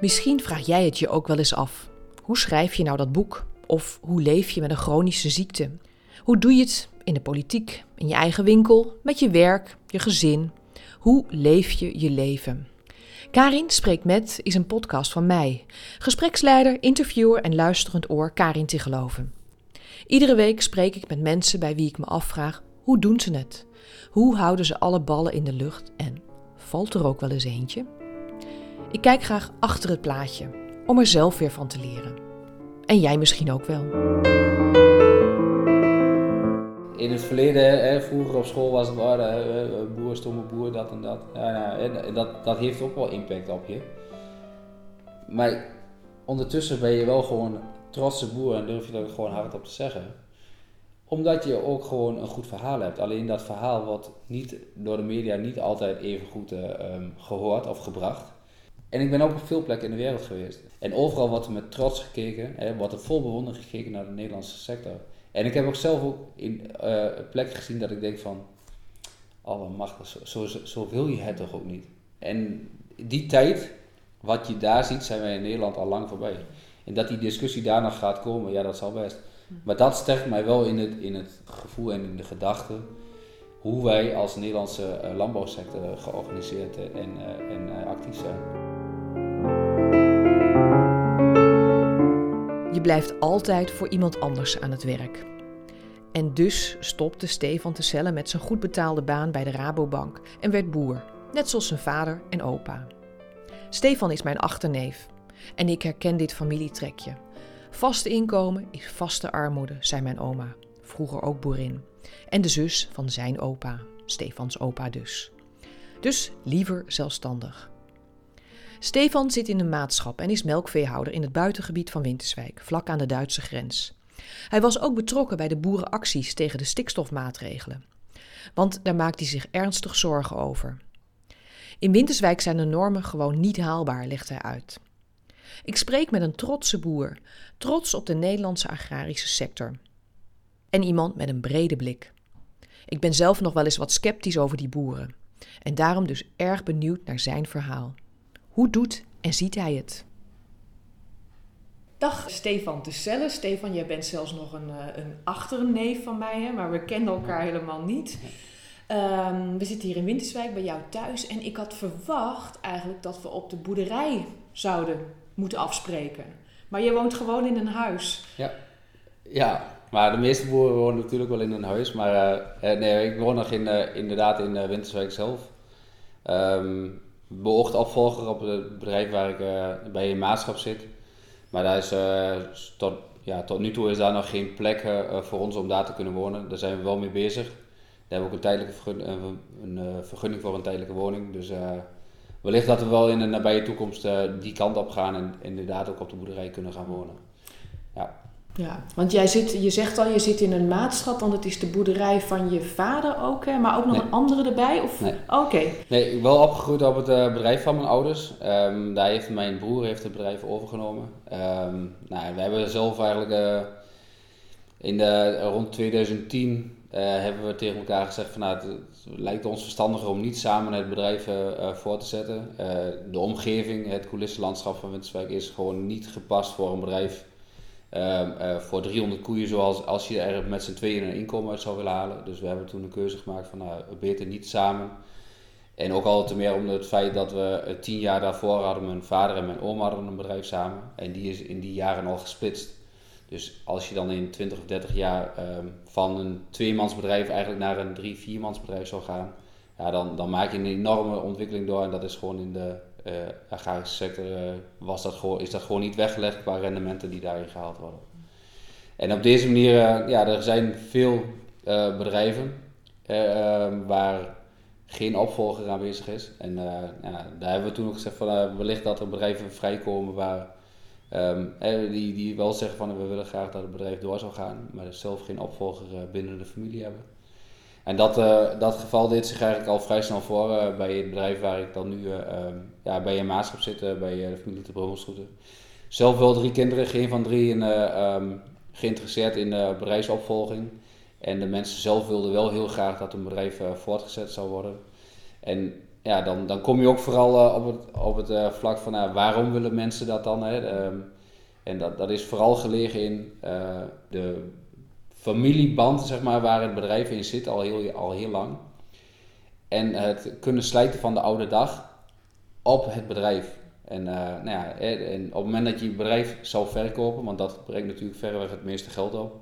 Misschien vraag jij het je ook wel eens af. Hoe schrijf je nou dat boek? Of hoe leef je met een chronische ziekte? Hoe doe je het in de politiek, in je eigen winkel, met je werk, je gezin? Hoe leef je je leven? Karin Spreekt Met is een podcast van mij, gespreksleider, interviewer en luisterend oor Karin te geloven. Iedere week spreek ik met mensen bij wie ik me afvraag: hoe doen ze het? Hoe houden ze alle ballen in de lucht en valt er ook wel eens eentje? Ik kijk graag achter het plaatje om er zelf weer van te leren. En jij misschien ook wel. In het verleden, hè, vroeger op school was het oh, boer, stomme boer, dat en dat. Ja, dat. Dat heeft ook wel impact op je. Maar ondertussen ben je wel gewoon trotse boer en durf je er gewoon hard op te zeggen. Omdat je ook gewoon een goed verhaal hebt. Alleen dat verhaal wordt niet door de media niet altijd even goed uh, gehoord of gebracht. En ik ben ook op veel plekken in de wereld geweest. En overal wordt er met trots gekeken, hè, wordt er vol bewondering gekeken naar de Nederlandse sector. En ik heb ook zelf ook in uh, plekken gezien dat ik denk van, allemachtig, zo, zo, zo wil je het toch ook niet. En die tijd, wat je daar ziet, zijn wij in Nederland al lang voorbij. En dat die discussie daarna gaat komen, ja, dat zal best. Maar dat sterkt mij wel in het, in het gevoel en in de gedachte hoe wij als Nederlandse uh, landbouwsector georganiseerd en, uh, en uh, actief zijn. Blijft altijd voor iemand anders aan het werk. En dus stopte Stefan te cellen met zijn goed betaalde baan bij de Rabobank en werd boer, net zoals zijn vader en opa. Stefan is mijn achterneef en ik herken dit familietrekje. Vaste inkomen is vaste armoede, zei mijn oma, vroeger ook boerin. En de zus van zijn opa, Stefans opa dus. Dus liever zelfstandig. Stefan zit in een maatschap en is melkveehouder in het buitengebied van Winterswijk, vlak aan de Duitse grens. Hij was ook betrokken bij de boerenacties tegen de stikstofmaatregelen. Want daar maakt hij zich ernstig zorgen over. In Winterswijk zijn de normen gewoon niet haalbaar, legt hij uit. Ik spreek met een trotse boer, trots op de Nederlandse agrarische sector. En iemand met een brede blik. Ik ben zelf nog wel eens wat sceptisch over die boeren. En daarom dus erg benieuwd naar zijn verhaal. Hoe doet en ziet hij het? Dag Stefan Tesselle. Stefan, jij bent zelfs nog een, eh, een achterneef van mij, hè? maar we kennen elkaar helemaal niet. Um, we zitten hier in Winterswijk bij jou thuis en ik had verwacht eigenlijk dat we op de boerderij zouden moeten afspreken. Maar je woont gewoon in een huis. Ja, ja maar de meeste boeren wonen natuurlijk wel in een huis. Maar uh, nee, ik woon nog in, uh, inderdaad in uh, Winterswijk zelf. Um, beoogd opvolger op het bedrijf waar ik bij een maatschap zit. Maar daar is, tot, ja, tot nu toe is daar nog geen plek voor ons om daar te kunnen wonen. Daar zijn we wel mee bezig. Daar hebben we ook een, tijdelijke vergunning, een, vergunning voor een tijdelijke woning. Dus wellicht dat we wel in de nabije toekomst die kant op gaan en inderdaad ook op de boerderij kunnen gaan wonen. Ja. Ja, want jij zit, je zegt al, je zit in een maatschap, want het is de boerderij van je vader ook, hè? maar ook nog een andere erbij? Of? Nee. Oké. Nee, ik ben wel opgegroeid op het uh, bedrijf van mijn ouders. Um, daar heeft mijn broer heeft het bedrijf overgenomen. Um, nou, we hebben zelf eigenlijk uh, in de, rond 2010 uh, hebben we tegen elkaar gezegd van nou, het, lijkt ons verstandiger om niet samen het bedrijf uh, voor te zetten. Uh, de omgeving, het coulissenlandschap van Winterswijk is gewoon niet gepast voor een bedrijf ehm, voor 300 koeien zoals als je er met z'n tweeën een inkomen uit zou willen halen. Dus we hebben toen een keuze gemaakt van nou, beter niet samen. En ook al te meer om het feit dat we tien jaar daarvoor hadden mijn vader en mijn oma hadden een bedrijf samen. En die is in die jaren al gesplitst. Dus als je dan in 20 of 30 jaar um, van een tweemansbedrijf eigenlijk naar een drie, viermansbedrijf zou gaan, ja, dan, dan maak je een enorme ontwikkeling door. En dat is gewoon in de uh, agrarische sector uh, was dat gewoon, is dat gewoon niet weggelegd qua rendementen die daarin gehaald worden. En op deze manier, uh, ja, er zijn veel bedrijven ehm, waar geen opvolger aanwezig is. En ja, daar hebben we toen ook gezegd van wellicht dat er bedrijven vrijkomen waar Um, die, die wel zeggen van we willen graag dat het bedrijf door zou gaan, maar zelf geen opvolger binnen de familie hebben. En dat, uh, dat geval deed zich eigenlijk al vrij snel voor uh, bij het bedrijf waar ik dan nu um, ja, bij een maatschap zit, bij de familie de Brummelschoeten. Zelf wel drie kinderen, geen van drie in, um, geïnteresseerd in bedrijfsopvolging. En de mensen zelf wilden wel heel graag dat een bedrijf voortgezet zou worden. En ja, dan, dan kom je ook vooral op het, op het vlak van waarom willen mensen dat dan? Hè? Ehm, en dat, dat is vooral gelegen in de familieband, zeg maar, waar het bedrijf in zit al heel, al heel lang. En het kunnen slijten van de oude dag op het bedrijf. En, uh, nou ja, en op het moment dat je je bedrijf zou verkopen, want dat brengt natuurlijk verreweg het meeste geld op.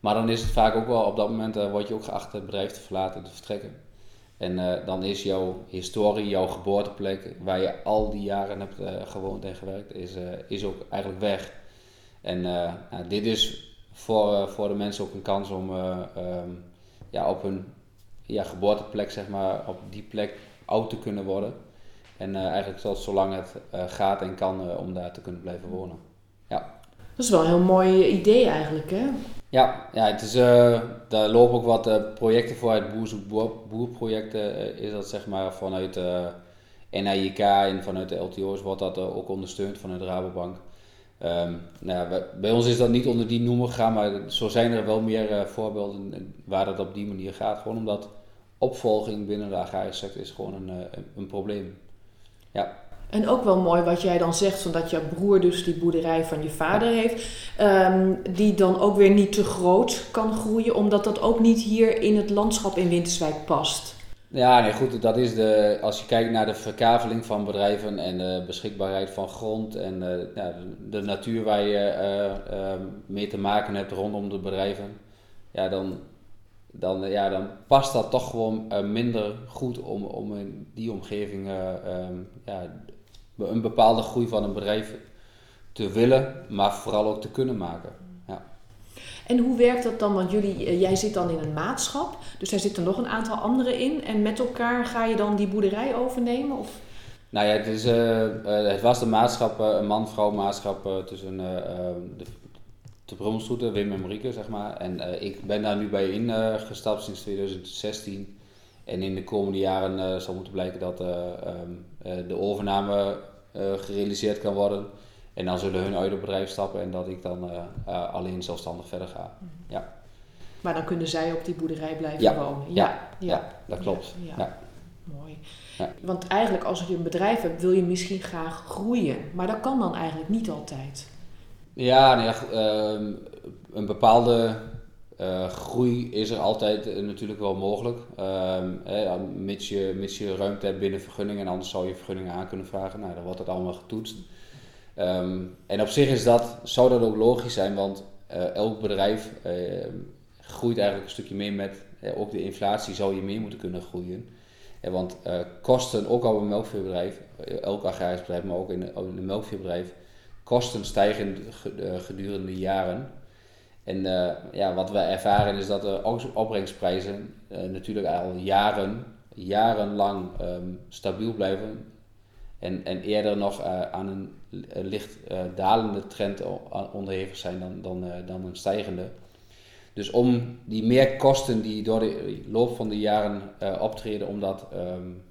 Maar dan is het vaak ook wel, op dat moment uh, je ook geacht het bedrijf te verlaten, te vertrekken. En dan is jouw historie, jouw geboorteplek, waar je al die jaren hebt gewoond en gewerkt, is, is ook eigenlijk weg. En nou, dit is voor, voor de mensen ook een kans om um, ja, op hun ja, geboorteplek, zeg maar, op die plek oud te kunnen worden. En uh, eigenlijk tot zolang het uh, gaat en kan uh, om daar te kunnen blijven wonen. Ja. Dat is wel een heel mooi idee eigenlijk, hè? Ja, ja het is, daar lopen ook wat projecten voor uit Boer Boerprojecten. is dat zeg maar vanuit NIK en vanuit de LTO's wordt dat ook ondersteund vanuit de Rabobank. Um, nou ja, bij ons is dat niet onder die noemer gegaan, maar zo zijn er wel meer voorbeelden waar dat op die manier gaat. Gewoon omdat opvolging binnen de agrarische sector is gewoon een, een, een probleem. Ja. En ook wel mooi wat jij dan zegt, van dat jouw broer dus die boerderij van je vader heeft, ehm, die dan ook weer niet te groot kan groeien, omdat dat ook niet hier in het landschap in Winterswijk past. Ja, nee, goed, dat is de, als je kijkt naar de verkaveling van bedrijven en de beschikbaarheid van grond en uh, ja, de natuur waar je uh, uh, mee te maken hebt rondom de bedrijven, ja, dan, dan, ja, dan past dat toch gewoon minder goed om, om in die omgeving um, ja, een bepaalde groei van een bedrijf te willen, maar vooral ook te kunnen maken. En hoe werkt dat dan? Want jullie, uh, jij zit dan in een maatschap, dus daar zitten nog een aantal anderen in. En met elkaar ga je dan die boerderij overnemen? Of? Nou ja, het, is, het was de maatschap, een man-vrouw maatschap tussen de de Wim en Marieke, zeg maar. En ik ben daar nu bij ingestapt sinds 2016. En in de komende jaren zal moeten blijken dat um, de overname gerealiseerd kan worden. En dan zullen hun uit het bedrijf stappen en dat ik dan alleen zelfstandig verder ga. Mm -hmm. Ja. Maar dan kunnen zij op die boerderij blijven ja. wonen. Ja, ja, ja. dat klopt. Ja. Mooi. Want eigenlijk als je een bedrijf hebt, wil je misschien graag groeien. Maar dat kan dan eigenlijk niet altijd. Ja, nee, uh, een bepaalde uh, groei is er altijd uh, natuurlijk wel mogelijk. Uh, mits, je, mits je ruimte hebt binnen vergunningen en anders zou je vergunningen aan kunnen vragen. Nou, dan wordt dat allemaal getoetst. Um, en op zich is dat, zou dat ook logisch zijn, want eh, elk bedrijf groeit eigenlijk een stukje mee met, ook de inflatie zou je mee moeten kunnen groeien. want kosten, ook al een melkveebedrijf, elk agrarisch bedrijf, maar ook in, een melkveebedrijf kosten stijgen eh, gedurende de jaren. En uh, ja, wat we ervaren is dat de opbrengsprijzen uh, natuurlijk al jaren, jarenlang um, stabiel blijven. En, en eerder nog uh, aan een licht dalende trend onderhevig zijn dan, dan, dan een stijgende. Dus om die meerkosten die door de loop van de jaren optreden, om dat um,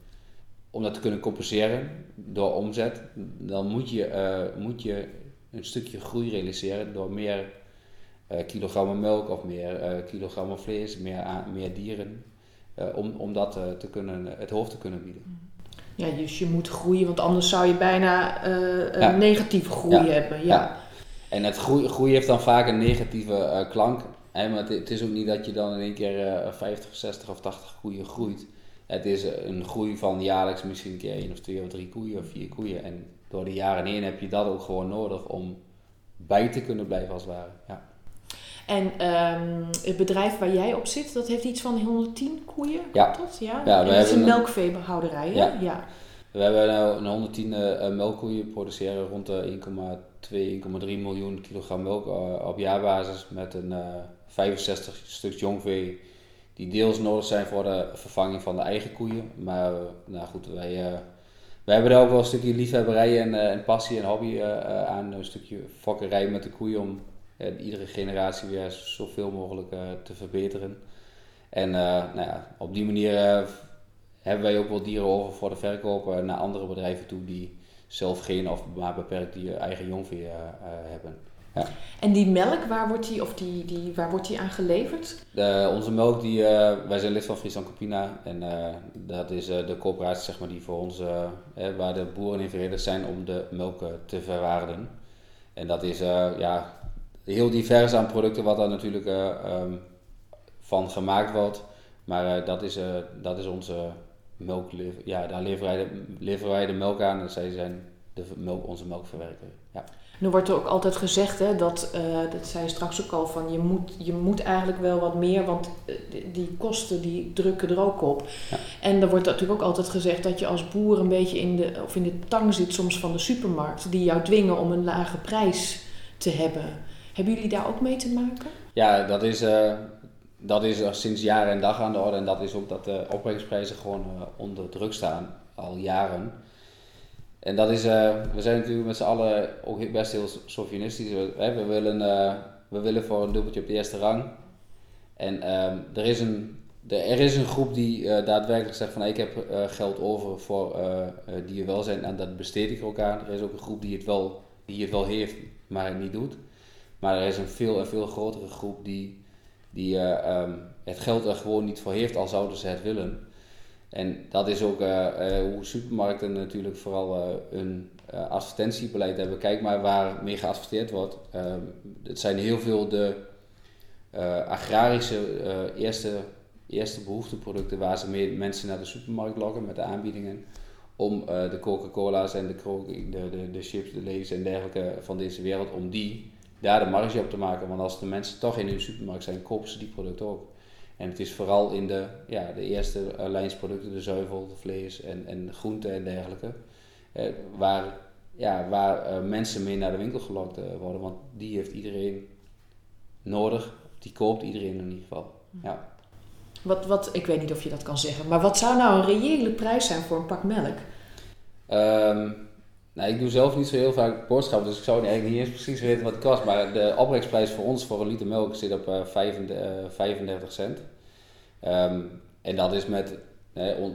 om dat te kunnen compenseren door omzet, dan moet je, moet je een stukje groei realiseren door meer kilogrammen melk of meer kilogrammen vlees, meer, meer dieren, om, om dat te kunnen, het hoofd te kunnen bieden. Ja, dus je moet groeien, want anders zou je bijna een ja. negatieve groei ja. hebben. Ja. ja. En het groei, groei heeft dan vaak een negatieve klank. Hè, maar het, het, is ook niet dat je dan in één keer 50, 60 of 80 koeien groeit. Het is een groei van jaarlijks misschien een keer één of twee of drie koeien of vier koeien. En door de jaren heen heb je dat ook gewoon nodig om bij te kunnen blijven als het ware. Ja. En um, het bedrijf waar jij op zit, dat heeft iets van 110 koeien, ja. dat? Ja, ja en dat is een melkveehouderij, ja. ja. We hebben nou een 110 uh, melkkoeien, produceren rond de 1,2, 1,3 miljoen kilogram melk uh, op jaarbasis met een uh, 65 stuk jongvee die deels nodig zijn voor de vervanging van de eigen koeien. Maar nou goed, wij, wij hebben daar ook wel een stukje liefhebberij en, en passie en hobby aan. Een stukje fokkerij met de koeien om iedere generatie weer zoveel mogelijk te verbeteren. En nou ja, op die manier hebben wij ook wel dieren over voor de verkoop naar andere bedrijven toe die zelf geen of maar beperkt die eigen jongvee hebben. Ja. En die melk, waar wordt die, of die, die, waar wordt die aan geleverd? De, onze melk, die, eh, wij zijn lid van Friesland Campina en eh, dat is eh, de coöperatie zeg maar, die voor ons, waar de boeren in verenigd zijn om de melk te verwaarden. En dat is ja, heel divers aan producten wat daar natuurlijk ehm, van gemaakt wordt. Maar dat, is, dat is onze melk, ja, daar leveren wij, de, leveren wij de melk aan en zij zijn de melk, onze melkverwerker. Ja. Nu wordt er ook altijd gezegd, hè, dat, uh, dat zei je straks ook al, van je moet, je moet eigenlijk wel wat meer, want eh, die kosten die drukken er ook op. Ja. En er wordt natuurlijk ook altijd gezegd dat je als boer een beetje in de, of in de tang zit soms van de supermarkt, die jou dwingen om een lage prijs te hebben. Hebben jullie daar ook mee te maken? Ja, dat is, uh, dat is sinds jaren en dag aan de orde en dat is ook dat de opbrengsprijzen gewoon onder druk staan, al jaren. En dat is, we zijn natuurlijk met z'n allen ook best heel chauvinistisch. We, willen, we willen voor een dubbeltje op de eerste rang. En uh, er, is een, er is een groep die eh, daadwerkelijk zegt van ik heb geld over voor dierwelzijn en dat besteed ik ook aan. Er is ook een groep die het wel, die het wel heeft, maar het niet doet. Maar er is een veel en veel grotere groep die, die um, het geld er gewoon niet voor heeft, al zouden ze het willen. En dat is ook uh, hoe supermarkten natuurlijk vooral een advertentiebeleid hebben. Kijk maar waar mee geadverteerd wordt. Ehm, het zijn heel veel de agrarische eerste, eerste behoefteproducten waar ze mee mensen naar de supermarkt lokken met de aanbiedingen. Om de Coca-Cola's en de, de, de, de chips, de lees en dergelijke van deze wereld, om die daar de marge op te maken. Want als de mensen toch in hun supermarkt zijn, kopen ze die producten ook. En het is vooral in de, ja, de eerste uh, lijnsproducten, de zuivel, de vlees en, en groenten en dergelijke, eh, waar, ja, waar uh, mensen mee naar de winkel gelokt uh, worden. Want die heeft iedereen nodig, die koopt iedereen in ieder geval. Ja. Wat, wat, ik weet niet of je dat kan zeggen, maar wat zou nou een reële prijs zijn voor een pak melk? Um, nou, ik doe zelf niet zo heel vaak boodschappen, dus ik zou eigenlijk niet eens precies weten wat het kost. Maar de opbrengsprijs voor ons voor een liter melk zit op uh, 35, cent. Um, en dat is met,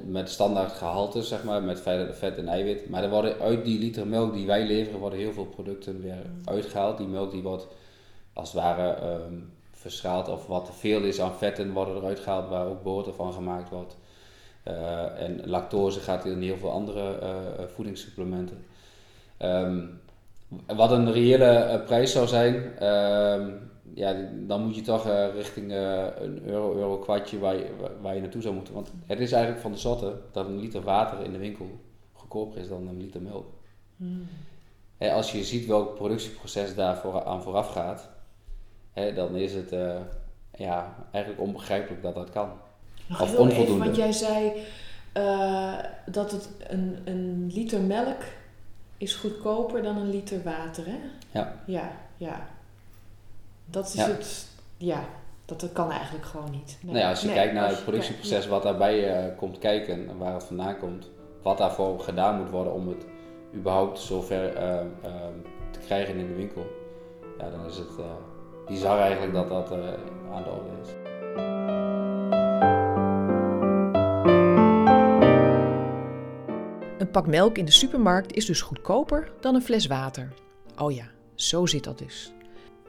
met standaard gehalte, zeg maar, met vet en eiwit. Maar er worden uit die liter melk die wij leveren, worden heel veel producten weer uitgehaald. Die melk die wordt als het ware um, verschaald of wat te veel is aan vetten worden eruit gehaald, waar ook boter van gemaakt wordt. Uh, en lactose gaat in heel veel andere uh, voedingssupplementen. Um, wat een reële uh, prijs zou zijn, um, ja, dan moet je toch uh, richting uh, een euro, euro kwartje waar je, waar je naartoe zou moeten. Want het is eigenlijk van de zotte dat een liter water in de winkel goedkoper is dan een liter melk. Hè, als je ziet welk productieproces daar voor, aan vooraf gaat, hè, dan is het ja, eigenlijk onbegrijpelijk dat dat kan. Nog of onvoldoende. Even, want jij zei dat het een, een liter melk is goedkoper dan een liter water, hè? Ja. Ja, ja. Dat is het, ja, dat, dat kan eigenlijk gewoon niet. Nee. Nou ja, als je kijkt naar het productieproces wat daarbij uh, komt kijken en waar het vandaan komt, wat daarvoor gedaan moet worden om het überhaupt zover uh, uh, te krijgen in de winkel, ja, dan is het bizar eigenlijk dat dat aan de orde is. Een pak melk in de supermarkt is dus goedkoper dan een fles water. Oh ja, zo zit dat dus.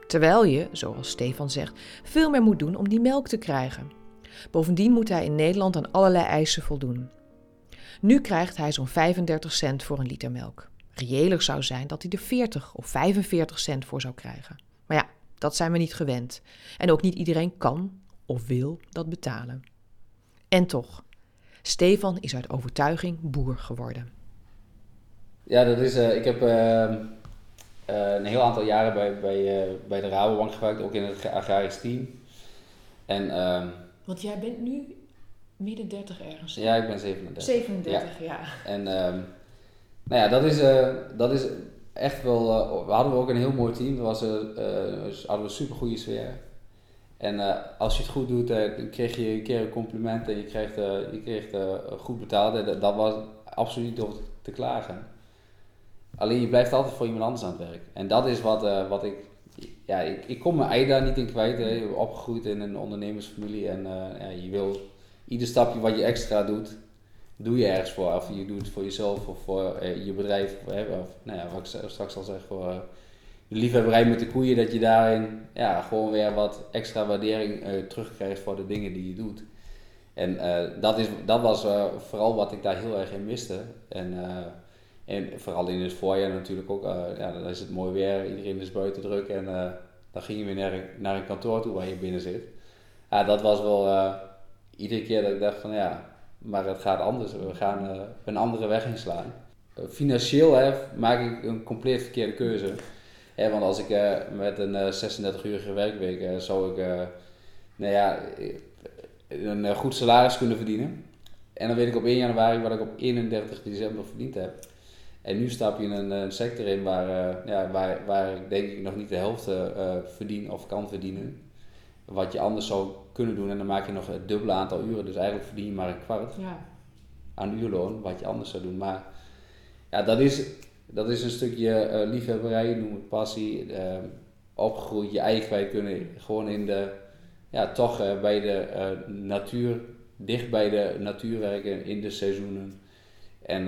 Terwijl je, zoals Stefan zegt, veel meer moet doen om die melk te krijgen. Bovendien moet hij in Nederland aan allerlei eisen voldoen. Nu krijgt hij zo'n 35 cent voor een liter melk. Reëler zou zijn dat hij er 40 of 45 cent voor zou krijgen. Maar ja, dat zijn we niet gewend. En ook niet iedereen kan of wil dat betalen. En toch, Stefan is uit overtuiging boer geworden. Ja, dat is. Uh, ik heb uh, uh, een heel aantal jaren bij, bij, bij de Rabobank gewerkt, ook in het agrarisch team. En, ehm, Want jij bent nu midden 30 ergens. Ja, ik ben 37. 37, ja. ja. En um, nou ja, dat is, dat is echt wel. we hadden ook een heel mooi team. Dat was, hadden we een super goede sfeer. En uh, als je het goed doet, uh, dan kreeg je een keer een compliment en je kreeg, uh, je kreeg goed betaald. Dat, dat was absoluut niet te klagen. Alleen je blijft altijd voor iemand anders aan het werk. En dat is wat, wat ik. Ja, ik, ik kom mijn ei daar niet in kwijt. Hè. Opgegroeid in een ondernemersfamilie en ja, je wil ieder stapje wat je extra doet, doe je ergens voor. Of je doet het voor jezelf of voor je bedrijf. Of, of nou ja, wat ik straks al zeg, voor de liefhebberij met de koeien, dat je daarin ja, gewoon weer wat extra waardering uh, terugkrijgt voor de dingen die je doet. En dat, is, dat was vooral wat ik daar heel erg in miste. En, en vooral in het voorjaar natuurlijk ook, ja, dan is het mooi weer, iedereen is buiten druk en dan ging je weer naar, naar een kantoor toe waar je binnen zit. Ja, dat was wel iedere keer dat ik dacht van ja, maar het gaat anders. We gaan een andere weg inslaan. Financieel hè, maak ik een compleet verkeerde keuze. Hè, want als ik uh, met een 36-urige werkweek zou ik nou ja, een goed salaris kunnen verdienen. En dan weet ik op 1 januari wat ik op 31 december verdiend heb. En nu stap je in een, een sector in waar, ja, waar, waar ik denk ik nog niet de helft verdien of kan verdienen wat je anders zou kunnen doen. En dan maak je nog het dubbele aantal uren. Dus eigenlijk verdien je maar een kwart ja. aan uurloon, wat je anders zou doen. Maar ja, dat is, dat is een stukje uh, liefhebberij, noem het passie. Uh, opgegroeid, je eigen kwijt kunnen. Gewoon in de, ja, toch uh, bij de natuur, dicht bij de natuur werken in de seizoenen. En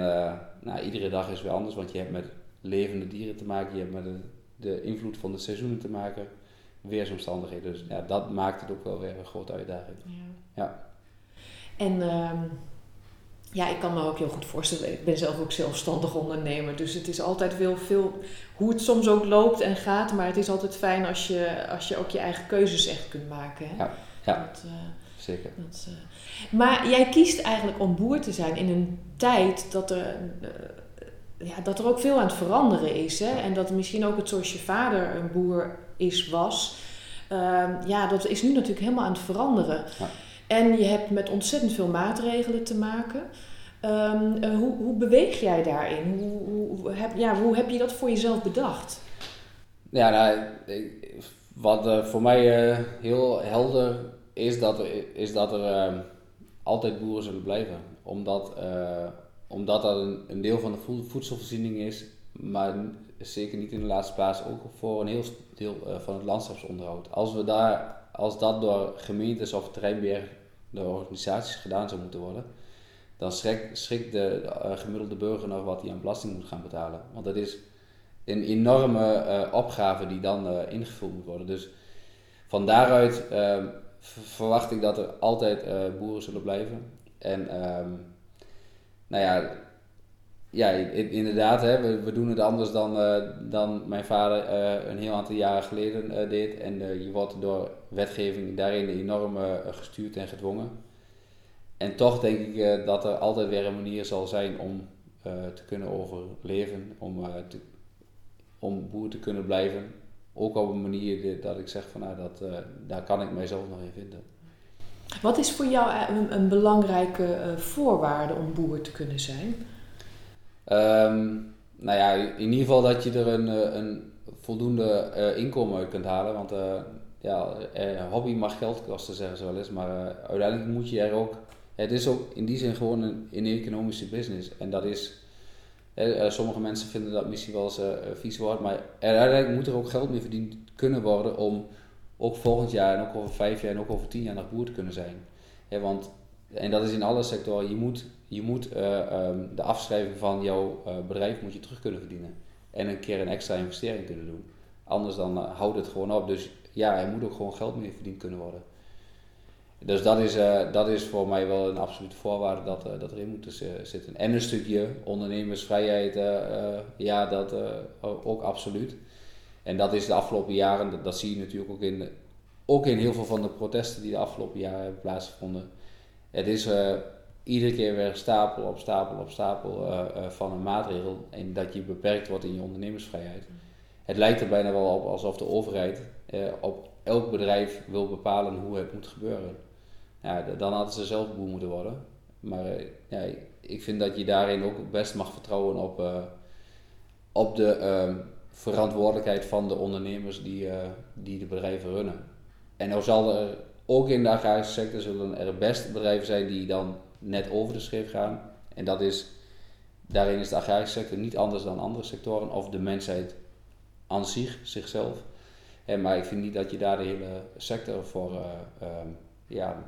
nou, iedere dag is weer anders, want je hebt met levende dieren te maken, je hebt met de, de invloed van de seizoenen te maken weersomstandigheden. Dus ja, dat maakt het ook wel weer een grote uitdaging. Ja. ja. En ehm, ja, ik kan me ook heel goed voorstellen. Ik ben zelf ook zelfstandig ondernemer. Dus het is altijd veel, veel hoe het soms ook loopt en gaat. Maar het is altijd fijn als je, als je ook je eigen keuzes echt kunt maken. Hè? Ja, ja. Dat, uh, zeker. Dat, uh, maar jij kiest eigenlijk om boer te zijn in een tijd dat er. Uh, ja, dat er ook veel aan het veranderen is. Hè? En dat misschien ook het zoals je vader een boer is, was. Uh, ja, dat is nu natuurlijk helemaal aan het veranderen. Ja. En je hebt met ontzettend veel maatregelen te maken. Um, uh, hoe, hoe beweeg jij daarin? Hoe, hoe, heb, ja, hoe heb je dat voor jezelf bedacht? Ja, nou, wat uh, voor mij uh, heel helder is, dat er, is dat er ehm, altijd boeren zullen blijven. Omdat, omdat dat een, een deel van de voedselvoorziening is, maar zeker niet in de laatste plaats ook voor een heel deel van het landschapsonderhoud. Als, we daar, als dat door gemeentes of terreinbeheer, door organisaties gedaan zou moeten worden, dan schrikt, de uh, gemiddelde burger nog wat hij aan belasting moet gaan betalen. Want dat is een enorme uh, opgave die dan ingevuld moet worden. Dus van daaruit ehm, verwacht ik dat er altijd boeren zullen blijven. En ehm, nou ja, ja, inderdaad, hè, we, we doen het anders dan, uh, dan mijn vader uh, een heel aantal jaren geleden uh, deed. En je wordt door wetgeving daarin enorm gestuurd en gedwongen. En toch denk ik dat er altijd weer een manier zal zijn om te kunnen overleven, om, om boer te kunnen blijven. Ook op een manier dat ik zeg van nou, dat, daar kan ik mijzelf nog in vinden. Wat is voor jou een, een belangrijke voorwaarde om boer te kunnen zijn? Um, nou ja, in ieder geval dat je er een, eh, een voldoende uh, inkomen uit kunt halen. Want uh, ja, hobby mag geld kosten, zeggen ze wel eens. Maar uiteindelijk moet je er ook. Het is ook in die zin gewoon een, een economische business. En dat is. sommige mensen vinden dat misschien wel eens vies woord. Maar uiteindelijk moet er ook geld mee verdiend kunnen worden om ook volgend jaar en ook over vijf jaar en ook over tien jaar nog boer te kunnen zijn. want, en dat is in alle sectoren. Je moet je moet eh, ehm, de afschrijving van jouw uh, bedrijf moet je terug kunnen verdienen. En een keer een extra investering kunnen doen. Anders dan uh, houdt het gewoon op. Dus ja, er moet ook gewoon geld mee verdiend kunnen worden. Dus dat is, dat is voor mij wel een absolute voorwaarde dat, dat erin moet zitten. En een stukje ondernemersvrijheid, ja, dat ook absoluut. En dat is de afgelopen jaren, dat, dat, zie je natuurlijk ook in, ook in heel veel van de protesten die de afgelopen jaren hebben plaatsgevonden. Het is iedere keer weer stapel op stapel op stapel uh, van een maatregel en dat je beperkt wordt in je ondernemersvrijheid. Het lijkt er bijna wel op alsof de overheid uh, op elk bedrijf wil bepalen hoe het moet gebeuren. Ja, dan hadden ze zelf boer moeten worden. Maar ja, ik vind dat je daarin ook best mag vertrouwen op, op de ehm, verantwoordelijkheid van de ondernemers die, die de bedrijven runnen. En nou zal er ook in de agrarische sector zullen er best bedrijven zijn die dan net over de schreef gaan. En dat is, daarin is de agrarische sector niet anders dan andere sectoren of de mensheid aan zich, zichzelf. En, maar ik vind niet dat je daar de hele sector voor uh, uh, ja,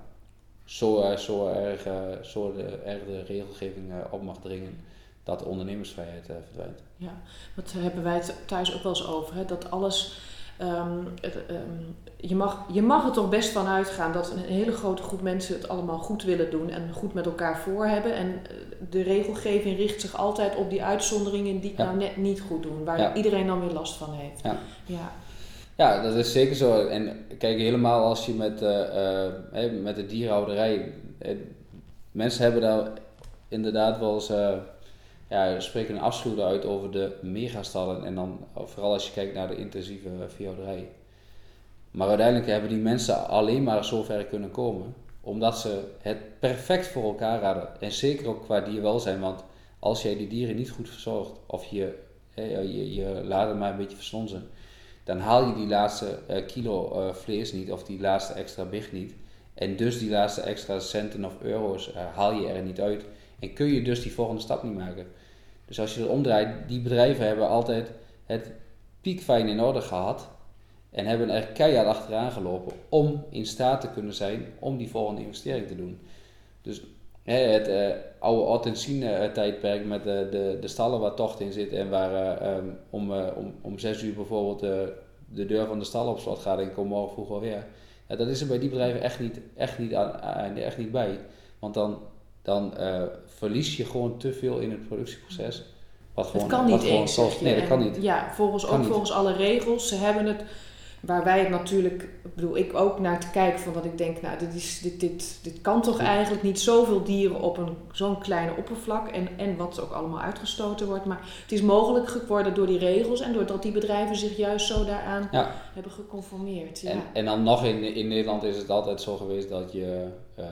zo, uh, zo, erg, zo de, erg regelgeving op mag dringen. dat de ondernemersvrijheid verdwijnt. Ja, dat hebben wij het thuis ook wel eens over. Hè? Dat alles Ehm, ehm, je, mag, je mag er toch best van uitgaan dat een hele grote groep mensen het allemaal goed willen doen en goed met elkaar voor hebben. En eh, de regelgeving richt zich altijd op die uitzonderingen die het nou net niet goed doen, waar iedereen dan weer last van heeft. Ja. ja. Ja, dat is zeker zo. En kijk, helemaal als je met, uh, uh, met de dierhouderij. mensen hebben daar inderdaad wel eens ja, spreken een afschuw uit over de megastallen en dan vooral als je kijkt naar de intensieve veehouderij. Maar uiteindelijk hebben die mensen alleen maar zover kunnen komen omdat ze het perfect voor elkaar hadden. En zeker ook qua dierwelzijn, want als jij die dieren niet goed verzorgt of je, je, je laat het maar een beetje versonzen, dan haal je die laatste uh, kilo uh, vlees niet of die laatste extra big niet. En dus die laatste extra centen of euro's haal je er niet uit. En kun je dus die volgende stap niet maken. Dus als je het omdraait, die bedrijven hebben altijd het piekfijn in orde gehad. En hebben er keihard achteraan gelopen om in staat te kunnen zijn om die volgende investering te doen. Dus hè, het uh, oude Ottensine tijdperk met de, de, de stallen waar tocht in zit en waar uh, um, om, om, zes uur bijvoorbeeld de deur van de stal op slot gaat en kom morgen vroeg alweer. Ja, dat is er bij die bedrijven echt niet, echt niet, aan, echt niet bij. Want dan dan verlies je gewoon te veel in het productieproces. Wat gewoon, het kan niet eens. Nee, dat kan niet. Ja, volgens, ook volgens alle regels. Ze hebben het, waar wij het natuurlijk, ik bedoel, ik ook naar te kijken van wat ik denk, nou, dit, is, dit, dit, dit kan toch eigenlijk niet zoveel dieren op een, zo'n kleine oppervlak en, en wat ook allemaal uitgestoten wordt. Maar het is mogelijk geworden door die regels en doordat die bedrijven zich juist zo daaraan hebben geconformeerd. Ja. En, en dan nog in, in Nederland is het altijd zo geweest dat je. Uh,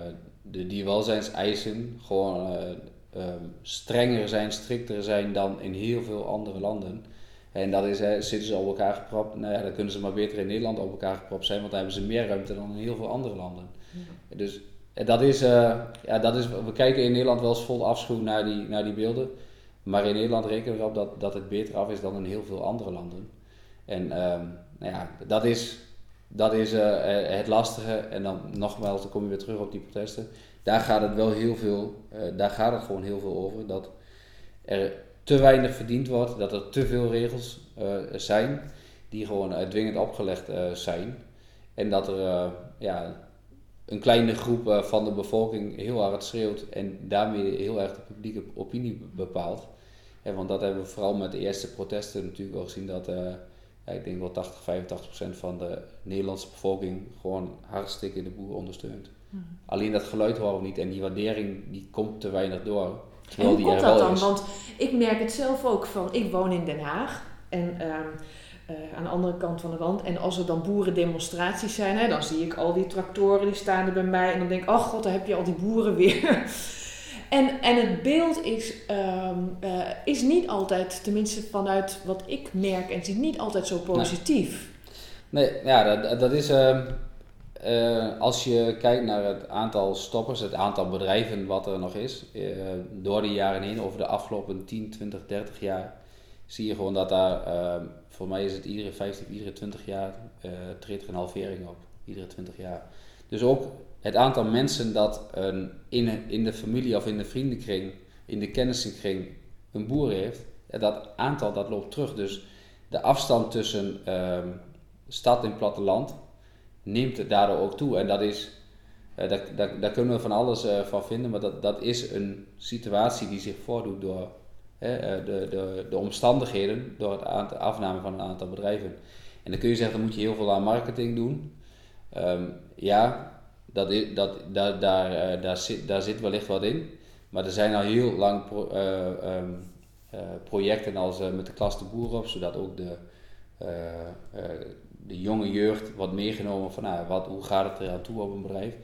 de dierwelzijnseisen gewoon uh, strenger zijn, strikter zijn dan in heel veel andere landen. En dat is, hè, zitten ze op elkaar gepropt, nou ja, dan kunnen ze maar beter in Nederland op elkaar gepropt zijn, want dan hebben ze meer ruimte dan in heel veel andere landen. Dus dat is, uh, ja, dat is, we kijken in Nederland wel eens vol afschuw naar die, naar die beelden. Maar in Nederland rekenen we erop dat, dat het beter af is dan in heel veel andere landen. En um, nou ja, dat is, dat is uh, het lastige. En dan nogmaals, dan kom je weer terug op die protesten. Daar gaat het wel heel veel, uh, daar gaat het gewoon heel veel over. Dat er te weinig verdiend wordt, dat er te veel regels zijn die gewoon dwingend opgelegd zijn. En dat er ja, een kleine groep van de bevolking heel hard schreeuwt en daarmee heel erg de publieke opinie bepaalt. want dat hebben we vooral met de eerste protesten natuurlijk al gezien dat ja, ik denk wel 80, 85 procent van de Nederlandse bevolking gewoon hartstikke de boer ondersteunt. Mhm. Alleen dat geluid horen we niet en die waardering die komt te weinig door. En hoe komt dat dan? Is. Want ik merk het zelf ook van, ik woon in Den Haag en uh, uh, aan de andere kant van de land. En als er dan boerendemonstraties zijn, hè, dan zie ik al die tractoren die staan er bij mij en dan denk ik, oh god, daar heb je al die boeren weer. En, en het beeld is, um, uh, is niet altijd, tenminste vanuit wat ik merk en zie, niet altijd zo positief. Nee, nee ja, dat, dat is. Uh, uh, als je kijkt naar het aantal stoppers, het aantal bedrijven wat er nog is, door de jaren heen, over de afgelopen 10, 20, 30 jaar, zie je gewoon dat daar, ehm, voor mij is het iedere 15, iedere 20 jaar, treedt er een halvering op. Iedere 20 jaar. Dus ook het aantal mensen dat een, in, in de familie of in de vriendenkring, in de kennissenkring, een boer heeft, dat aantal dat loopt terug. Dus de afstand tussen um, stad en platteland neemt daardoor ook toe. En dat is, uh, daar, daar, daar, kunnen we van alles uh, van vinden, maar dat, dat is een situatie die zich voordoet door uh, de, de, de omstandigheden, door het aantal, afname van een aantal bedrijven. En dan kun je zeggen, dan moet je heel veel aan marketing doen. Um, ja, dat daar, daar, uh, daar, zit, daar zit wellicht wat in. Maar er zijn al heel lang uh, um, uh, projecten als met de klas de boer op, zodat ook de, de jonge jeugd wordt meegenomen van nou, wat, hoe gaat het er aan toe op een bedrijf.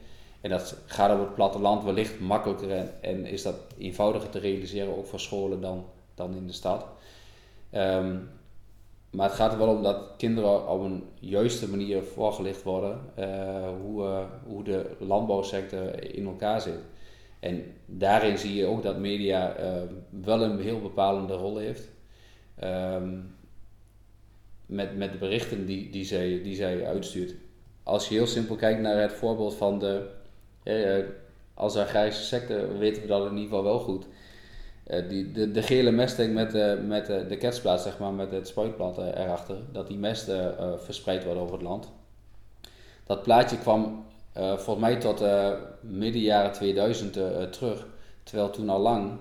En dat gaat op het platteland wellicht makkelijker en, is dat eenvoudiger te realiseren, ook voor scholen dan, dan in de stad. Um, maar het gaat er wel om dat kinderen op een juiste manier voorgelicht worden uh, hoe, uh, hoe de landbouwsector in elkaar zit. En daarin zie je ook dat media uh, wel een heel bepalende rol heeft. Um, met, met de berichten die, die, zij, die zij uitstuurt. Als je heel simpel kijkt naar het voorbeeld van de. als agrarische sector weten we dat in ieder geval wel goed. Die, de, gele mesttank met, uh, met uh, de ketsplaat, zeg maar, met het spuitblad erachter, dat die mest verspreid wordt over het land. Dat plaatje kwam volgens mij tot midden jaren 2000 terug, terwijl toen al lang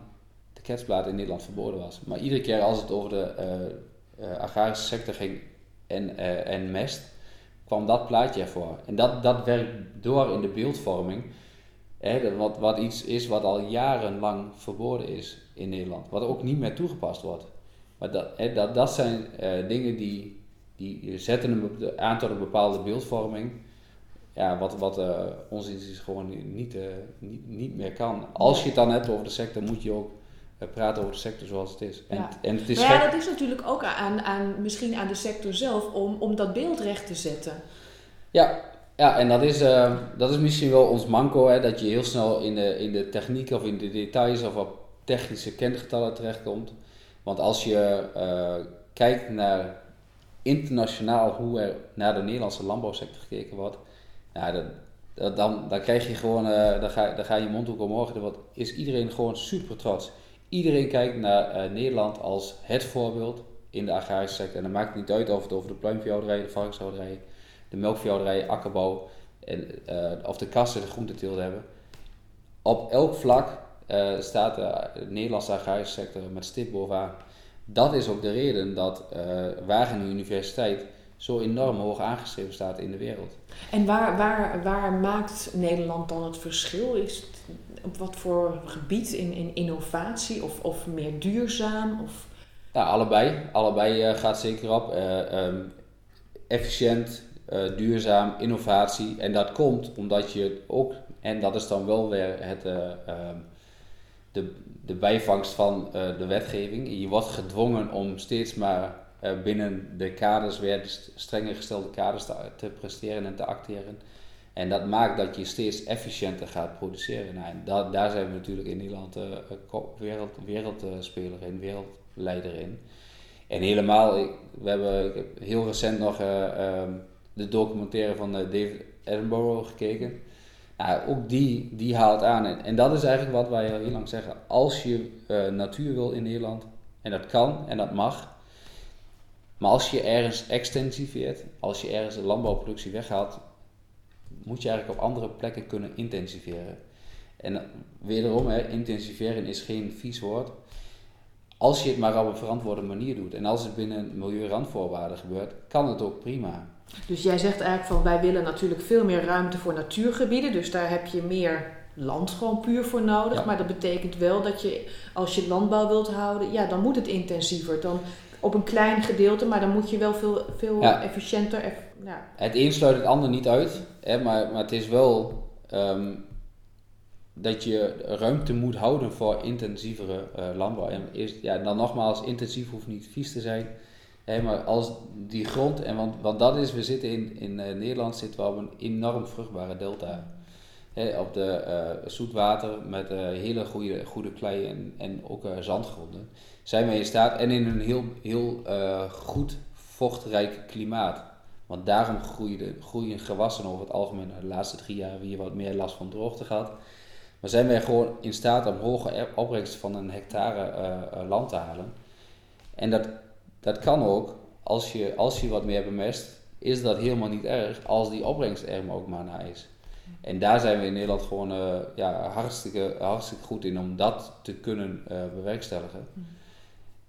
de ketsplaat in Nederland verboden was. Maar iedere keer als het over de agrarische sector ging en, en mest, kwam dat plaatje ervoor. En dat, dat werkt door in de beeldvorming. Hè, wat, wat iets is wat al jarenlang verboden is in Nederland. Wat ook niet meer toegepast wordt. Maar dat, hè, dat, dat zijn uh, dingen die, die zetten een, aan tot een bepaalde beeldvorming. Ja, wat, wat uh, ons is gewoon niet, uh, niet, niet meer kan. Als je het dan hebt over de sector, moet je ook praten over de sector zoals het is. En, ja. en het is maar ja, dat is natuurlijk ook aan, aan, misschien aan de sector zelf om, om dat beeld recht te zetten. Ja, ja en dat is, uh, dat is misschien wel ons manco, hè, dat je heel snel in de, in de techniek of in de details of op technische kengetallen terechtkomt. Want als je uh, kijkt naar internationaal hoe er naar de Nederlandse landbouwsector gekeken wordt, dat, dat, dan, dan krijg je gewoon, uh, dan, ga, dan ga je mond ook omhoog. Dan is iedereen gewoon super trots. Iedereen kijkt naar Nederland als het voorbeeld in de agrarische sector. En dan maakt niet uit of het over de pluimveehouderij, de varkenshouderij, de melkveehouderij, akkerbouw en, uh, of de kassen de groenteteelt hebben. Op elk vlak uh, staat de Nederlandse agrarische sector met stip bovenaan. Dat is ook de reden dat Wageningen Universiteit zo enorm hoog aangeschreven staat in de wereld. En waar, waar, waar maakt Nederland dan het verschil? Is het op wat voor gebied in, in innovatie of, of meer duurzaam? Of? Ja, allebei. Allebei uh, gaat zeker op. Uh, um, efficiënt, uh, duurzaam, innovatie. En dat komt omdat je ook, en dat is dan wel weer het, um, de, de bijvangst van de wetgeving. Je wordt gedwongen om steeds maar binnen de kaders, weer strenger gestelde kaders te, te presteren en te acteren. En dat maakt dat je steeds efficiënter gaat produceren. Nou, en daar zijn we natuurlijk in Nederland wereld, wereldspeler in, wereldleider in. En helemaal, we hebben, ik heb heel recent nog um, de documentaire van David Attenborough gekeken. Nou, ook die, die haalt aan. En, dat is eigenlijk wat wij heel lang zeggen. Als je natuur wil in Nederland, en dat kan en dat mag, maar als je ergens extensiveert, als je ergens de landbouwproductie weghaalt, moet je eigenlijk op andere plekken kunnen intensiveren. En wederom, hè, intensiveren is geen vies woord. Als je het maar op een verantwoorde manier doet en als het binnen milieurandvoorwaarden gebeurt, kan het ook prima. Dus jij zegt eigenlijk van wij willen natuurlijk veel meer ruimte voor natuurgebieden, dus daar heb je meer land gewoon puur voor nodig. Maar dat betekent wel dat je als je landbouw wilt houden, ja, dan moet het intensiever. Dan op een klein gedeelte, maar dan moet je wel veel, veel efficiënter. ja. Het een sluit het ander niet uit, hè, maar, maar het is wel um, dat je ruimte moet houden voor intensievere uh, landbouw. En eerst, ja, dan nogmaals, intensief hoeft niet vies te zijn. Hè, maar als die grond, en want, want dat is, we zitten in, in uh, Nederland zitten we op een enorm vruchtbare delta. Hè, op de uh, zoetwater met hele goede, goede klei en, en ook zandgronden zijn we in staat en in een heel, heel goed vochtrijk klimaat. Want daarom groeien, groeien gewassen over het algemeen de laatste drie jaar weer wat meer last van droogte gehad. Maar zijn wij gewoon in staat om hoge opbrengst van een hectare uh, land te halen. En dat, dat kan ook, als je, als je wat meer bemest, is dat helemaal niet erg als die opbrengst er ook maar naar is. En daar zijn we in Nederland gewoon uh, ja, hartstikke, hartstikke goed in om dat te kunnen bewerkstelligen.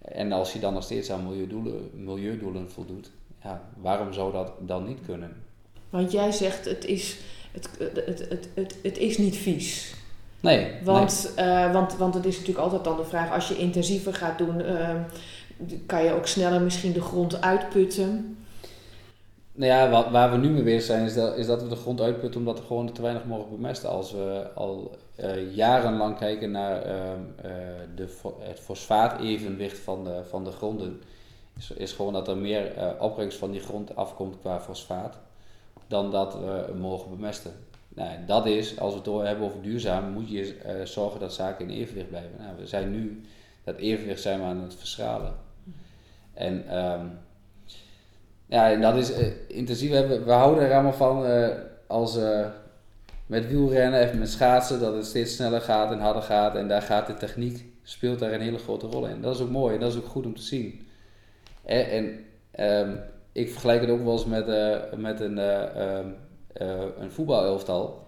En als je dan nog steeds aan milieudoelen, milieudoelen voldoet, ja, waarom zou dat dan niet kunnen? Want jij zegt het is, het, het, het, het, het is niet vies. Nee. Want, Uh, want, want het is natuurlijk altijd dan de vraag, als je intensiever gaat doen, uh, kan je ook sneller misschien de grond uitputten. Nou ja, waar, waar we nu mee bezig zijn, is dat, is dat we de grond uitputten omdat we gewoon te weinig mogen bemesten. Als we al uh, jarenlang kijken naar uh, uh, de, het fosfaatevenwicht van de, van de gronden, is, is gewoon dat er meer opbrengst van die grond afkomt qua fosfaat dan dat we mogen bemesten. Nou, dat is, als we het hebben over duurzaam, moet je zorgen dat zaken in evenwicht blijven. Nou, we zijn nu, dat evenwicht zijn we aan het verschralen. En um, ja, en dat is intensief. We, houden er allemaal van als met wielrennen, even met schaatsen, dat het steeds sneller gaat en harder gaat. En daar gaat de techniek speelt daar een hele grote rol in. Dat is ook mooi en dat is ook goed om te zien. En, en ehm, ik vergelijk het ook wel eens met, met een, uh, een voetbalelftal.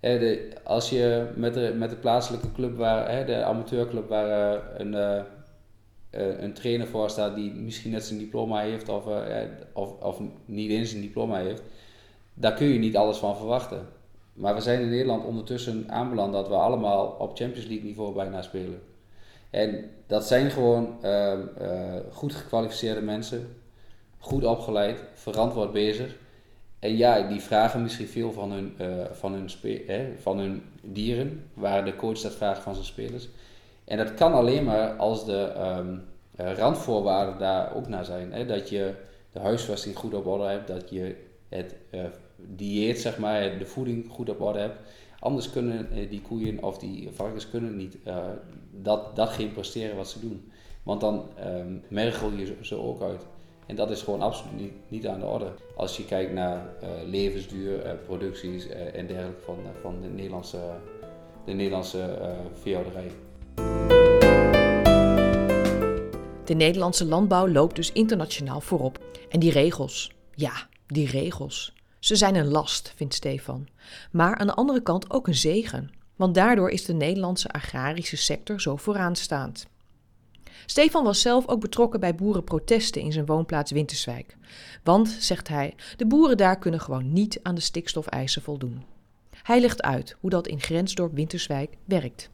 De, als je met de, met de plaatselijke club, waar, de amateurclub, waar een, een trainer voor staat die misschien net zijn diploma heeft of, of, of niet eens een diploma heeft, daar kun je niet alles van verwachten. Maar we zijn in Nederland ondertussen aanbeland dat we allemaal op Champions League niveau bijna spelen. En dat zijn gewoon uh, goed gekwalificeerde mensen, goed opgeleid, verantwoord bezig. En ja, die vragen misschien veel van hun, uh, van hun, van hun dieren, waar de coach dat vraagt van zijn spelers. En dat kan alleen maar als de um, randvoorwaarden daar ook naar zijn. Hè? Dat je de huisvesting goed op orde hebt, dat je het dieet, zeg maar, de voeding goed op orde hebt. Anders kunnen die koeien of die varkens kunnen niet dat, datgene presteren wat ze doen. Want dan um, mergel je ze ook uit. En dat is gewoon absoluut niet, niet aan de orde. Als je kijkt naar uh, levensduur, uh, producties uh, en dergelijke van, van de Nederlandse, de Nederlandse veehouderij. De Nederlandse landbouw loopt dus internationaal voorop. En die regels, ja, die regels. Ze zijn een last, vindt Stefan. Maar aan de andere kant ook een zegen want daardoor is de Nederlandse agrarische sector zo vooraanstaand. Stefan was zelf ook betrokken bij boerenprotesten in zijn woonplaats Winterswijk. Want, zegt hij, de boeren daar kunnen gewoon niet aan de stikstofeisen voldoen. Hij legt uit hoe dat in grensdorp Winterswijk werkt.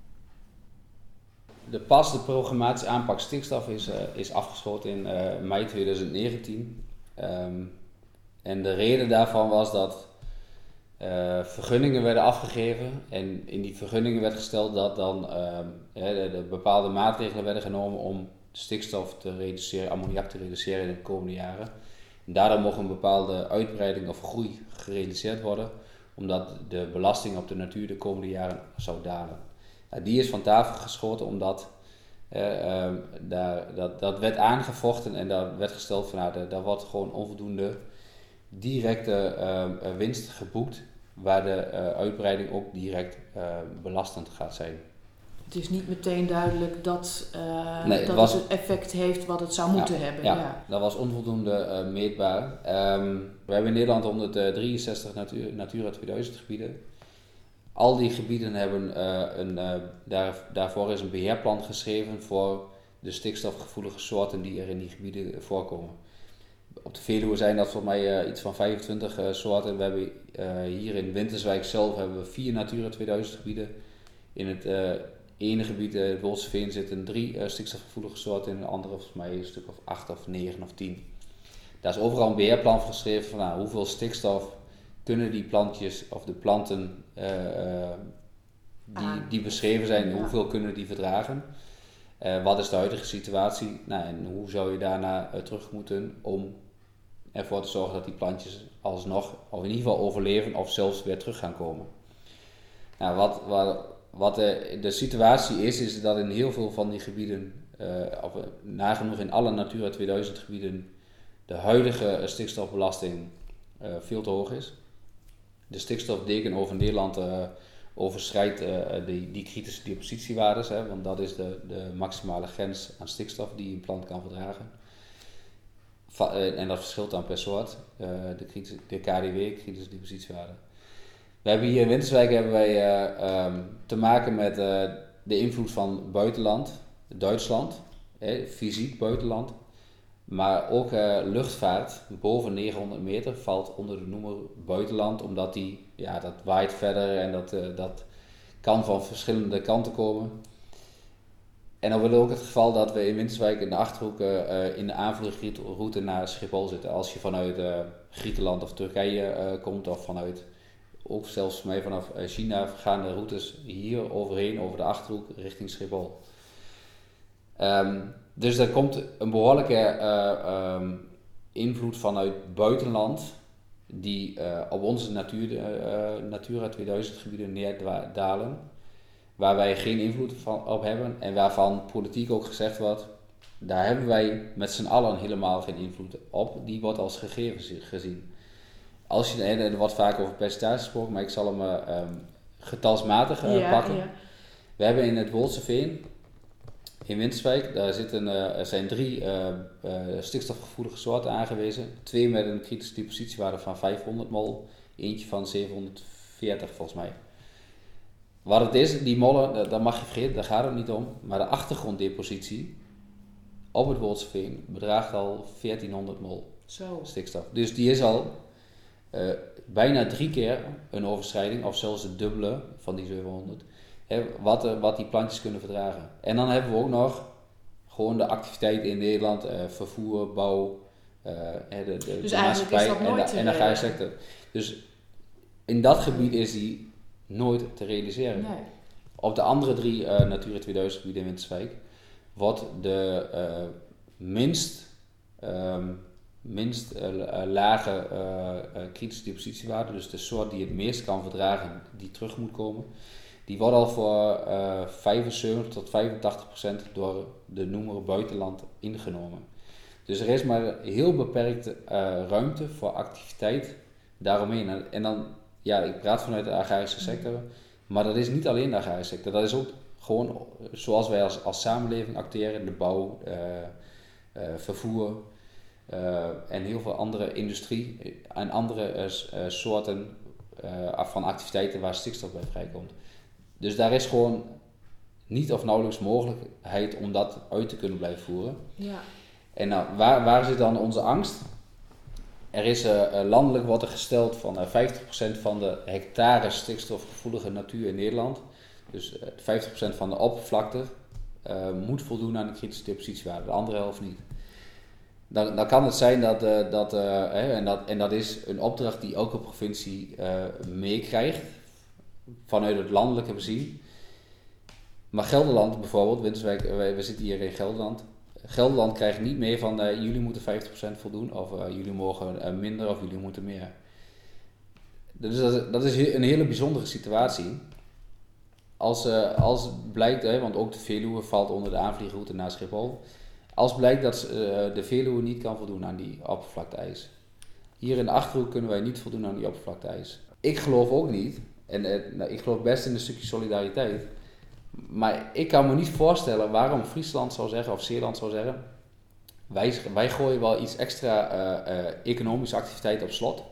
De pas, de programmatische aanpak stikstof, is, uh, is afgesloten in uh, mei 2019. Um, ehm, en de reden daarvan was dat uh, vergunningen werden afgegeven en in die vergunningen werd gesteld dat dan uh, de, de bepaalde maatregelen werden genomen om stikstof te reduceren, ammoniak te reduceren in de komende jaren. En daardoor mocht een bepaalde uitbreiding of groei gerealiseerd worden, omdat de belasting op de natuur de komende jaren zou dalen. Nou, die is van tafel geschoten omdat uh, daar, dat, dat werd aangevochten en daar werd gesteld van nou, daar wordt gewoon onvoldoende directe uh, winst geboekt, waar de uh, uitbreiding ook direct uh, belastend gaat zijn. Het is niet meteen duidelijk dat, nee, het, dat was, het, effect heeft wat het zou moeten hebben. Ja, ja, dat was onvoldoende meetbaar. Um, we hebben in Nederland 163 natuur, Natura 2000 gebieden. Al die gebieden hebben een, daar, daarvoor is een beheerplan geschreven voor de stikstofgevoelige soorten die er in die gebieden voorkomen op de Veluwe zijn dat voor mij iets van 25 uh, eh, soorten. We hebben hier in Winterswijk zelf hebben we vier Natura 2000 gebieden. In het ene gebied, het Wolseveen, zitten drie stikstofgevoelige soorten. In het andere volgens mij een stuk of acht of negen of tien. Daar is overal een beheerplan voor geschreven van nou, hoeveel stikstof kunnen die plantjes of de planten die, ah. die beschreven zijn, hoeveel kunnen die verdragen. wat is de huidige situatie? Nou, en hoe zou je daarna terug moeten om ervoor te zorgen dat die plantjes alsnog, of in ieder geval overleven of zelfs weer terug gaan komen. Nou, wat, wat, wat de, de situatie is, is dat in heel veel van die gebieden, uh, of nagenoeg in alle Natura 2000 gebieden, de huidige stikstofbelasting uh, veel te hoog is. De stikstofdeken over Nederland overschrijdt die, die kritische depositiewaardes, hè, want dat is de, de maximale grens aan stikstof die een plant kan verdragen. Eh, en dat verschilt dan per soort, de, de KDW, kritische depositiewaarde. We hebben hier in Winterswijk hebben wij uh, um, te maken met uh, de invloed van buitenland, Duitsland, eh, fysiek buitenland, maar ook luchtvaart boven 900 meter valt onder de noemer buitenland, omdat die, ja, dat waait verder en dat, dat kan van verschillende kanten komen. En dan wordt ook het geval dat we in Winterswijk in de Achterhoek in de aanvliegroute naar Schiphol zitten. Als je vanuit Griekenland of Turkije komt of vanuit, ook zelfs mij vanaf China gaan de routes hier overheen over de Achterhoek richting Schiphol. Um, dus er komt een behoorlijke um, invloed vanuit buitenland die op onze natuur, Natura 2000 gebieden neerdalen waar wij geen invloed van, op hebben en waarvan politiek ook gezegd wordt, daar hebben wij met z'n allen helemaal geen invloed op. Die wordt als gegeven gezien. Als je, er wordt vaak over percentage gesproken, maar ik zal hem uh, getalsmatig uh, pakken. Ja. We hebben in het Wolse Veen In Winterswijk daar zitten, er zijn drie stikstofgevoelige soorten aangewezen. Twee met een kritische depositiewaarde van 500 mol, eentje van 740 volgens mij. Wat het is, die mollen, dat mag je vergeten, daar gaat het niet om. Maar de achtergronddepositie op het Wolsveen bedraagt al 1400 mol Zo. stikstof. Dus die is al uh, bijna drie keer een overschrijding, of zelfs het dubbele van die 700. Hè, wat, uh, wat die plantjes kunnen verdragen. En dan hebben we ook nog gewoon de activiteit in Nederland, uh, vervoer, bouw, de, de, dus de maatschappij en de, en de sector. Dus in dat gebied is die nooit te realiseren. Nee. Op de andere drie uh, Natura 2000 gebieden in Winterswijk wordt de minst, um, minst uh, lage kritische depositiewaarde, dus de soort die het meest kan verdragen, die terug moet komen, die wordt al voor 75 tot 85 procent door de noemer buitenland ingenomen. Dus er is maar heel beperkte ruimte voor activiteit daaromheen. En dan ja, ik praat vanuit de agrarische sector, maar dat is niet alleen de agrarische sector. Dat is ook gewoon zoals wij als, als samenleving acteren, de bouw, uh, vervoer en heel veel andere industrie en andere soorten van activiteiten waar stikstof bij vrijkomt. Dus daar is gewoon niet of nauwelijks mogelijkheid om dat uit te kunnen blijven voeren. Ja. En nou, waar, waar zit dan onze angst? Er is uh, landelijk wordt er gesteld van uh, 50% van de hectare stikstofgevoelige natuur in Nederland, dus 50% van de oppervlakte, moet voldoen aan de kritische depositiewaarde, de andere helft niet. Dan, kan het zijn dat, dat, hè, en dat, en dat is een opdracht die elke provincie meekrijgt vanuit het landelijke bezien. Maar Gelderland bijvoorbeeld, Winterswijk, we zitten hier in Gelderland, Gelderland krijgt niet meer van jullie moeten 50% voldoen of jullie mogen minder of jullie moeten meer. Dus dat, dat is een hele bijzondere situatie. Als, als blijkt, hè, want ook de Veluwe valt onder de aanvliegroute naar Schiphol. Als blijkt dat de Veluwe niet kan voldoen aan die oppervlakte-eis. Hier in de Achterhoek kunnen wij niet voldoen aan die oppervlakte-eis. Ik geloof ook niet, en nou, ik geloof best in een stukje solidariteit maar ik kan me niet voorstellen waarom Friesland zou zeggen of Zeeland zou zeggen: wij, wij gooien wel iets extra uh, economische activiteit op slot,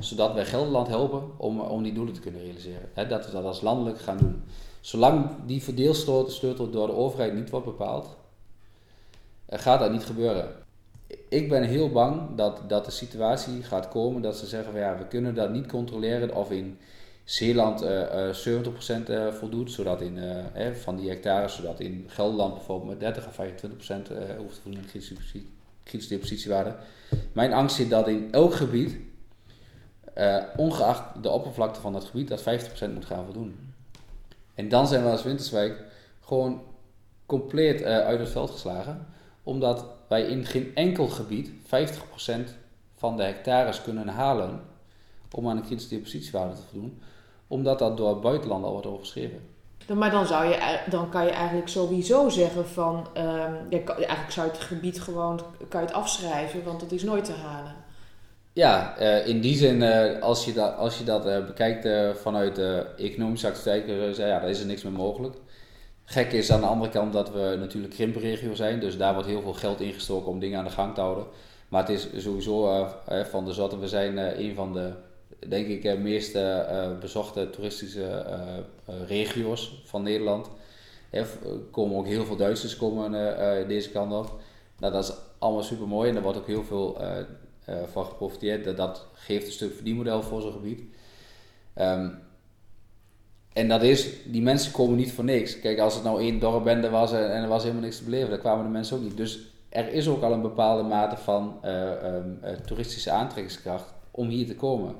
zodat wij Gelderland helpen om, om die doelen te kunnen realiseren. dat we dat als landelijk gaan doen. Zolang die verdeelsleutel door de overheid niet wordt bepaald, gaat dat niet gebeuren. Ik ben heel bang dat, dat de situatie gaat komen dat ze zeggen van ja, we kunnen dat niet controleren of in Zeeland uh, uh, 70% voldoet, zodat in, uh, van die hectares, zodat in Gelderland bijvoorbeeld met 30 of 25% uh, hoeft te voldoen aan kritische depositiewaarde. Mijn angst zit dat in elk gebied, ongeacht de oppervlakte van dat gebied, dat 50% moet gaan voldoen. En dan zijn we als Winterswijk gewoon compleet uit het veld geslagen, omdat wij in geen enkel gebied 50% van de hectares kunnen halen om aan de kritische depositiewaarde te voldoen omdat dat door buitenland al wordt overschreven. Maar dan, zou je, dan kan je eigenlijk sowieso zeggen van, um, ja, eigenlijk zou je het gebied gewoon kan je het afschrijven, want het is nooit te halen. Ja, uh, in die zin, uh, als je dat, als je dat uh, bekijkt vanuit de economische activiteit, ja, daar is er niks meer mogelijk. Gek is aan de andere kant dat we natuurlijk krimpenregio zijn, dus daar wordt heel veel geld ingestoken om dingen aan de gang te houden. Maar het is sowieso van de zotte, we zijn een van de denk ik, de eh, meest bezochte toeristische regio's van Nederland. Er komen ook heel veel Duitsers komen, deze kant op. Nou, dat is allemaal super mooi en daar wordt ook heel veel van geprofiteerd. Dat, geeft een stuk verdienmodel voor zo'n gebied. Um, en dat is, die mensen komen niet voor niks. Kijk, als het nou één dorpbende was en, en er was helemaal niks te beleven, dan kwamen de mensen ook niet. Dus er is ook al een bepaalde mate van um, toeristische aantrekkingskracht om hier te komen.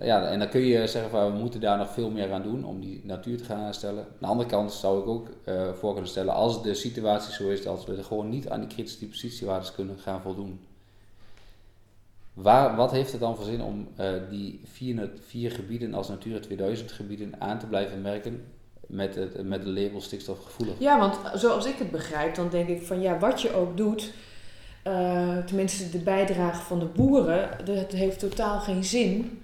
Ja, en dan kun je zeggen van we moeten daar nog veel meer aan doen om die natuur te gaan herstellen. Aan de andere kant zou ik ook uh, voor kunnen stellen, als de situatie zo is dat we er gewoon niet aan die kritische depositiewaardes kunnen gaan voldoen. Waar, wat heeft het dan voor zin om uh, die vier, vier gebieden als Natura 2000 gebieden aan te blijven merken met het, met de label stikstofgevoelig? Ja, want zoals ik het begrijp, dan denk ik van ja, wat je ook doet, uh, tenminste de bijdrage van de boeren, dat heeft totaal geen zin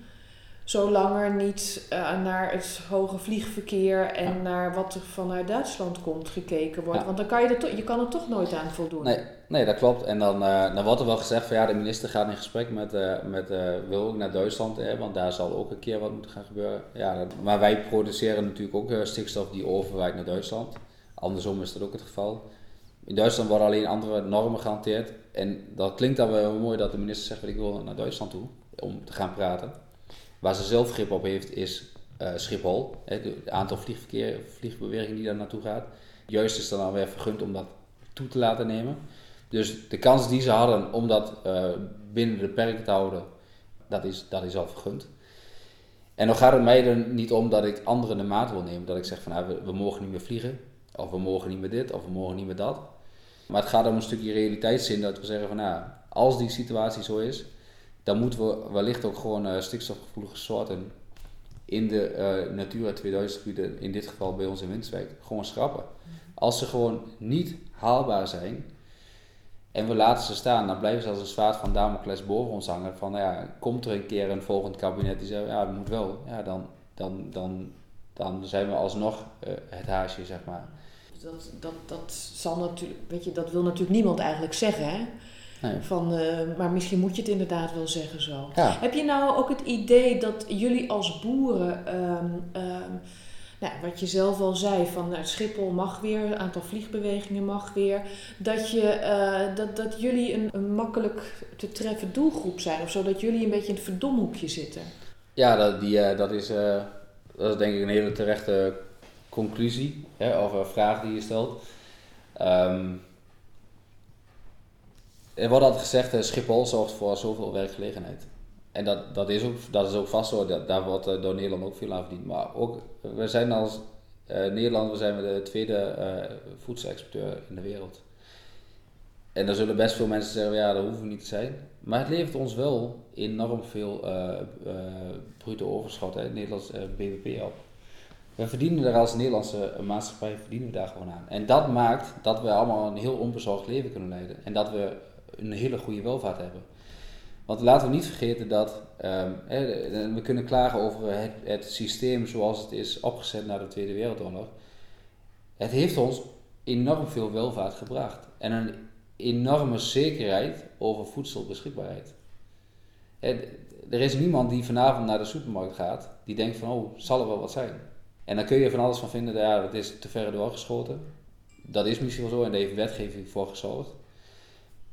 Zolang er niet uh, naar het hoge vliegverkeer en naar wat er vanuit Duitsland komt gekeken wordt. Want dan kan je, er toch, je kan er toch nooit aan voldoen. Nee, nee dat klopt. En dan, uh, dan wordt er wel gezegd van ja, de minister gaat in gesprek met, uh, met wil ook naar Duitsland, hè, want daar zal ook een keer wat moeten gaan gebeuren. Ja, dat, maar wij produceren natuurlijk ook stikstof die overwijkt naar Duitsland. Andersom is dat ook het geval. In Duitsland worden alleen andere normen gehanteerd. En dat klinkt dan wel mooi dat de minister zegt: ik wil naar Duitsland toe om te gaan praten. Waar ze zelf grip op heeft is uh, Schiphol. Het aantal vliegverkeer, vliegbewegingen die daar naartoe gaat. Juist is dan alweer vergund om dat toe te laten nemen. Dus de kans die ze hadden om dat uh, binnen de perken te houden, dat is, dat is al vergund. En dan gaat het mij er niet om dat ik anderen de maat wil nemen. Dat ik zeg van nou, we, we, mogen niet meer vliegen. Of we mogen niet meer dit. Of we mogen niet meer dat. Maar het gaat om een stukje realiteitszin dat we zeggen van nou, als die situatie zo is, dan moeten we wellicht ook gewoon uh, stikstofgevoelige soorten in de uh, Natura 2000 gebieden, in dit geval bij ons in Winswijk, gewoon schrappen. Als ze gewoon niet haalbaar zijn en we laten ze staan, dan blijven ze als een zwaard van Damocles boven ons hangen. Van ja, komt er een keer een volgend kabinet die zegt ja, dat moet wel, ja, dan, dan, dan, dan zijn we alsnog uh, het haasje, zeg maar. Dat, dat, dat zal natuurlijk, weet je, dat wil natuurlijk niemand eigenlijk zeggen, hè? Van, uh, maar misschien moet je het inderdaad wel zeggen zo. Heb je nou ook het idee dat jullie als boeren, um, um, nou, wat je zelf al zei, van nou, Schiphol mag weer, het aantal vliegbewegingen mag weer, dat, je, uh, dat, dat jullie een, een, makkelijk te treffen doelgroep zijn of zo, dat jullie een beetje in het verdomhoekje zitten? Ja, dat, die, uh, dat, is, dat is denk ik een hele terechte conclusie hè, of een vraag die je stelt. Um, er wordt altijd gezegd, uh, Schiphol zorgt voor zoveel werkgelegenheid. En dat, dat, is, ook, dat is ook vast zo, dat, daar wordt uh, door Nederland ook veel aan verdiend. Maar ook, we zijn als uh, Nederland zijn de tweede voedselexporteur in de wereld. En daar zullen best veel mensen zeggen, ja, dat hoeven we niet te zijn. Maar het levert ons wel enorm veel bruto overschot, hè, Nederlands BBP op. We verdienen er als Nederlandse maatschappij verdienen we daar gewoon aan. En dat maakt dat we allemaal een heel onbezorgd leven kunnen leiden. En dat we een hele goede welvaart hebben. Want laten we niet vergeten dat um, we kunnen klagen over het, het, systeem zoals het is opgezet na de Tweede Wereldoorlog. Het heeft ons enorm veel welvaart gebracht en een enorme zekerheid over voedselbeschikbaarheid. Er is niemand die vanavond naar de supermarkt gaat die denkt van oh, zal er wel wat zijn. En dan kun je van alles van vinden, ja, dat is te ver doorgeschoten. Dat is misschien wel zo en daar heeft wetgeving voor gezorgd.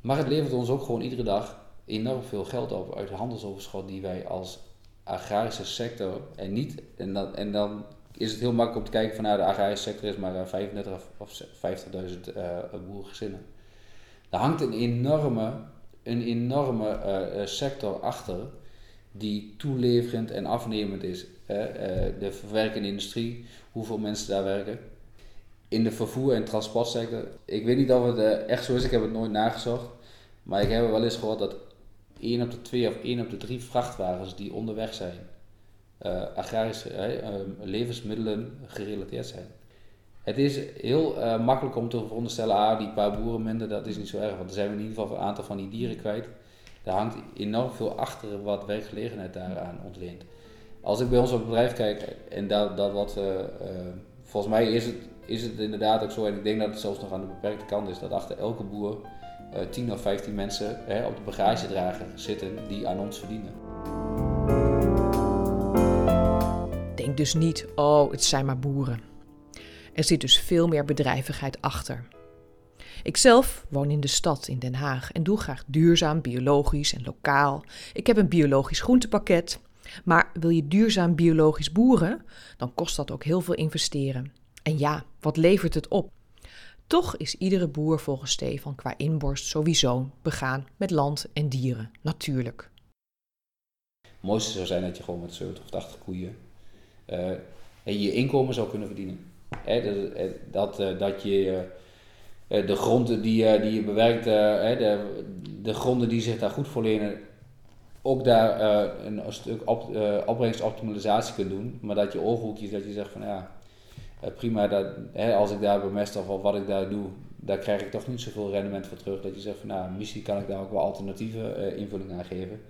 Maar het levert ons ook gewoon iedere dag enorm veel geld op uit de handelsoverschot die wij als agrarische sector en niet, en dan, en dan is het heel makkelijk om te kijken van nou de agrarische sector is maar 35 eh, of 50.000 uh, eh, boerengezinnen. Daar hangt een enorme, een enorme uh, sector achter die toeleverend en afnemend is. de verwerkende industrie, hoeveel mensen daar werken in de vervoer- en transportsector. Ik weet niet of het uh, echt zo is, ik heb het nooit nagezocht. Maar ik heb wel eens gehoord dat 1 op de 2 of 1 op de 3 vrachtwagens die onderweg zijn, uh, agrarische uh, levensmiddelen gerelateerd zijn. Het is heel uh, makkelijk om te veronderstellen, ah, die paar boeren minder, dat is niet zo erg. Want er zijn we in ieder geval een aantal van die dieren kwijt. Daar hangt enorm veel achter wat werkgelegenheid daaraan ontleent. Als ik bij ons op het bedrijf kijk, en dat, dat wat, volgens mij is het is het inderdaad ook zo, en ik denk dat het zelfs nog aan de beperkte kant is, dat achter elke boer uh, eh, 10 of 15 mensen hè, op de bagagedrager zitten die aan ons verdienen. Denk dus niet, oh, het zijn maar boeren. Er zit dus veel meer bedrijvigheid achter. Ikzelf woon in de stad in Den Haag en doe graag duurzaam, biologisch en lokaal. Ik heb een biologisch groentepakket. Maar wil je duurzaam biologisch boeren, dan kost dat ook heel veel investeren. En ja, wat levert het op? Toch is iedere boer volgens Stefan qua inborst sowieso begaan met land en dieren, natuurlijk. Het mooiste zou zijn dat je gewoon met 70 of 80 koeien uh, je inkomen zou kunnen verdienen. dat, eh, dat, uh, dat je de gronden die, die je bewerkt, de, de gronden die zich daar goed voor lenen, ook daar een, stuk op, opbrengstoptimalisatie kunt doen. Maar dat je ooghoekjes, dat je zegt van ja, prima, dat, hè, als ik daar bemest of, wat ik daar doe, daar krijg ik toch niet zoveel rendement voor terug. Dat je zegt van nou, misschien kan ik daar ook wel alternatieve uh, invulling aan geven.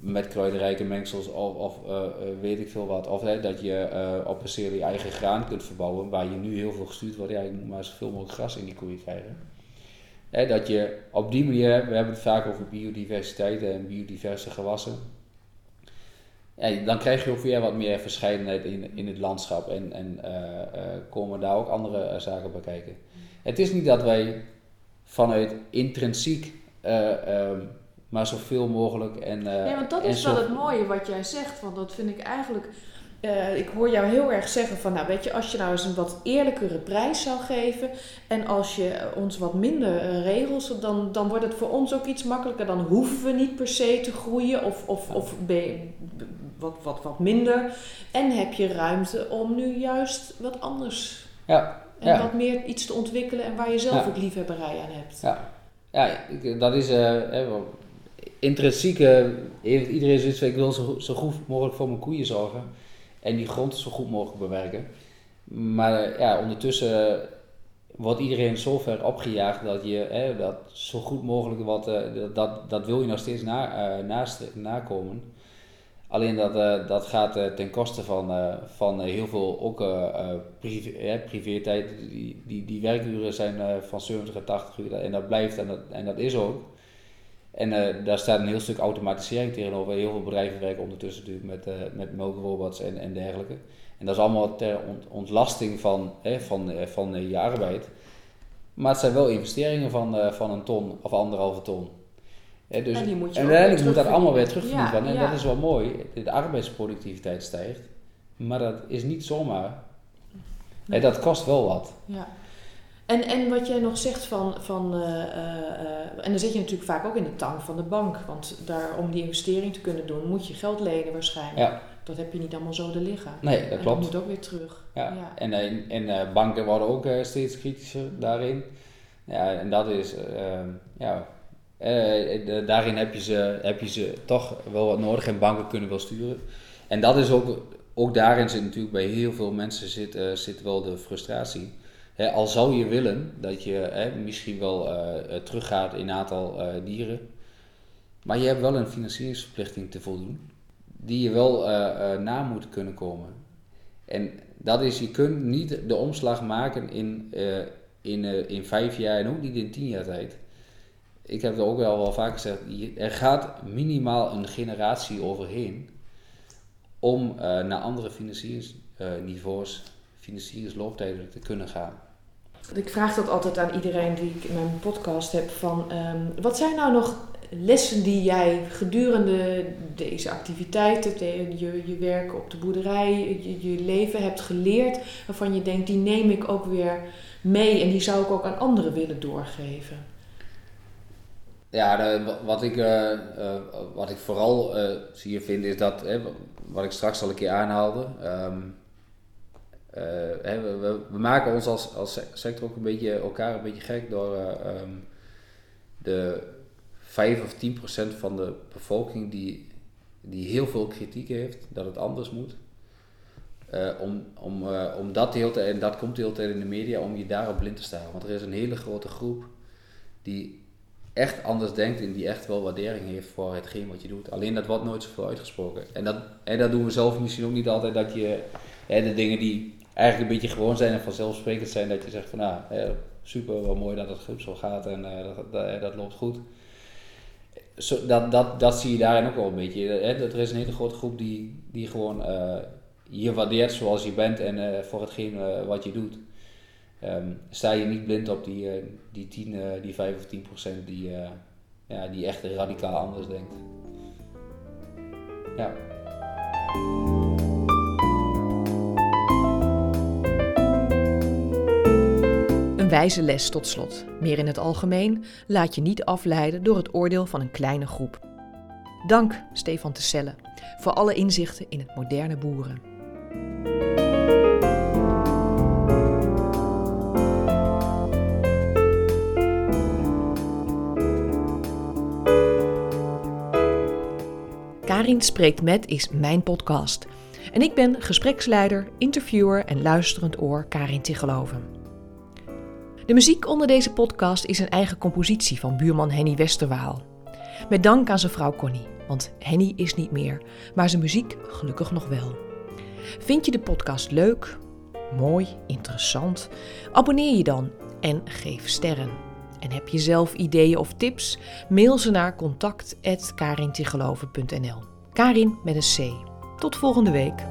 met kruidenrijke mengsels of, of uh, weet ik veel wat. Of hè, dat je op een serie eigen graan kunt verbouwen, waar je nu heel veel gestuurd wordt. Ja, moet maar zoveel mogelijk gras in die koeien krijgen. Hè, dat je op die manier, we hebben het vaak over biodiversiteit en biodiverse gewassen. Ja, dan krijg je ook weer wat meer verscheidenheid in, in het landschap en, en komen daar ook andere zaken bij kijken. Het is niet dat wij vanuit intrinsiek um, maar zoveel mogelijk. En, uh, ja, want dat is wel het mooie wat jij zegt, want dat vind ik eigenlijk. Uh, ik hoor jou heel erg zeggen van, nou weet je, als je nou eens een wat eerlijkere prijs zou geven en als je ons wat minder uh, regels, dan, dan wordt het voor ons ook iets makkelijker. Dan hoeven we niet per se te groeien of, of, ja. of ben wat, wat, wat minder. En heb je ruimte om nu juist wat anders ja. en ja. wat meer iets te ontwikkelen en waar je zelf ook liefhebberij aan hebt. Ja, ja dat is intrinsiek heeft iedereen zoiets van ik wil zo, zo goed mogelijk voor mijn koeien zorgen en die grond zo goed mogelijk bewerken. Maar ja, ondertussen wordt iedereen zo ver opgejaagd dat je hè, dat zo goed mogelijk wat, uh, dat, dat wil je nog steeds na, uh, naast, nakomen. Alleen dat, uh, dat gaat ten koste van, van heel veel ook privé, privé-tijd. Die, die, die werkuren zijn van 70 en 80 uur en dat blijft en dat, en dat is ook. En daar staat een heel stuk automatisering tegenover. Heel veel bedrijven werken ondertussen natuurlijk met, met melkrobots en, en dergelijke. En dat is allemaal ter ont ontlasting van, hè, van, van je arbeid. Maar het zijn wel investeringen van, van een ton of anderhalve ton. Dus, en, moet en uiteindelijk moet dat allemaal weer worden. Ja, en dat is wel mooi. De arbeidsproductiviteit stijgt. Maar dat is niet zomaar. Nee. Dat kost wel wat. Ja. En, en wat jij nog zegt van, van uh, uh, en dan zit je natuurlijk vaak ook in de tang van de bank, want daar, om die investering te kunnen doen moet je geld lenen waarschijnlijk. Ja. Dat heb je niet allemaal zo te liggen. Nee, dat en klopt. Dat moet ook weer terug. Ja. ja. En, en, en banken worden ook steeds kritischer daarin. Ja, en dat is, ja, de, daarin heb je, ze, heb je ze toch wel wat nodig en banken kunnen wel sturen. En dat is ook, ook daarin zit natuurlijk bij heel veel mensen zit, zit wel de frustratie al zou je willen dat je misschien wel uh, teruggaat in een aantal dieren, maar je hebt wel een financieringsverplichting te voldoen, die je wel na moet kunnen komen. En dat is, je kunt niet de omslag maken in, in, in vijf jaar en ook niet in tien jaar tijd. Ik heb het ook wel, vaak gezegd, er gaat minimaal een generatie overheen om naar andere financieringsniveaus financieringslooptijden te kunnen gaan. Ik vraag dat altijd aan iedereen die ik in mijn podcast heb: van um, wat zijn nou nog lessen die jij gedurende deze activiteiten, je, je werk op de boerderij, je, je leven hebt geleerd, waarvan je denkt, die neem ik ook weer mee en die zou ik ook aan anderen willen doorgeven? Ja, wat, ik, uh, uh, wat ik vooral uh, zie vind is dat, wat ik straks al een keer aanhaalde, um, uh, we, we, maken ons als, als sector ook een beetje elkaar een beetje gek door um, de 5 of 10 procent van de bevolking die, die heel veel kritiek heeft dat het anders moet. Om, om, om dat de hele tijd, en dat komt de hele tijd in de media, om je daarop blind te staan. Want er is een hele grote groep die echt anders denkt en die echt wel waardering heeft voor hetgeen wat je doet. Alleen dat wordt nooit zoveel uitgesproken. En dat, en dat doen we zelf misschien ook niet altijd, dat je hè, de dingen die eigenlijk een beetje gewoon zijn en vanzelfsprekend zijn dat je zegt van nou, super, wel mooi dat het goed zo gaat en uh, dat, dat, dat, loopt goed. Zo, dat, dat, dat zie je daarin ook wel een beetje. Hè? Er is een hele grote groep die, die gewoon uh, je waardeert zoals je bent en voor hetgeen wat je doet. Um, sta je niet blind op die, die 10, die 5 of 10 procent die, ja, die echt radicaal anders denkt. Ja. wijze les tot slot. Meer in het algemeen, laat je niet afleiden door het oordeel van een kleine groep. Dank, Stefan Tesselle, voor alle inzichten in het moderne boeren. Karin Spreekt Met is mijn podcast. En ik ben gespreksleider, interviewer en luisterend oor Karin Tigeloven. De muziek onder deze podcast is een eigen compositie van buurman Henny Westerwaal. Met dank aan zijn vrouw Connie, want Henny is niet meer, maar zijn muziek gelukkig nog wel. Vind je de podcast leuk, mooi, interessant? Abonneer je dan en geef sterren. En heb je zelf ideeën of tips? Mail ze naar contact.karintigeloven.nl Karin met een C. Tot volgende week.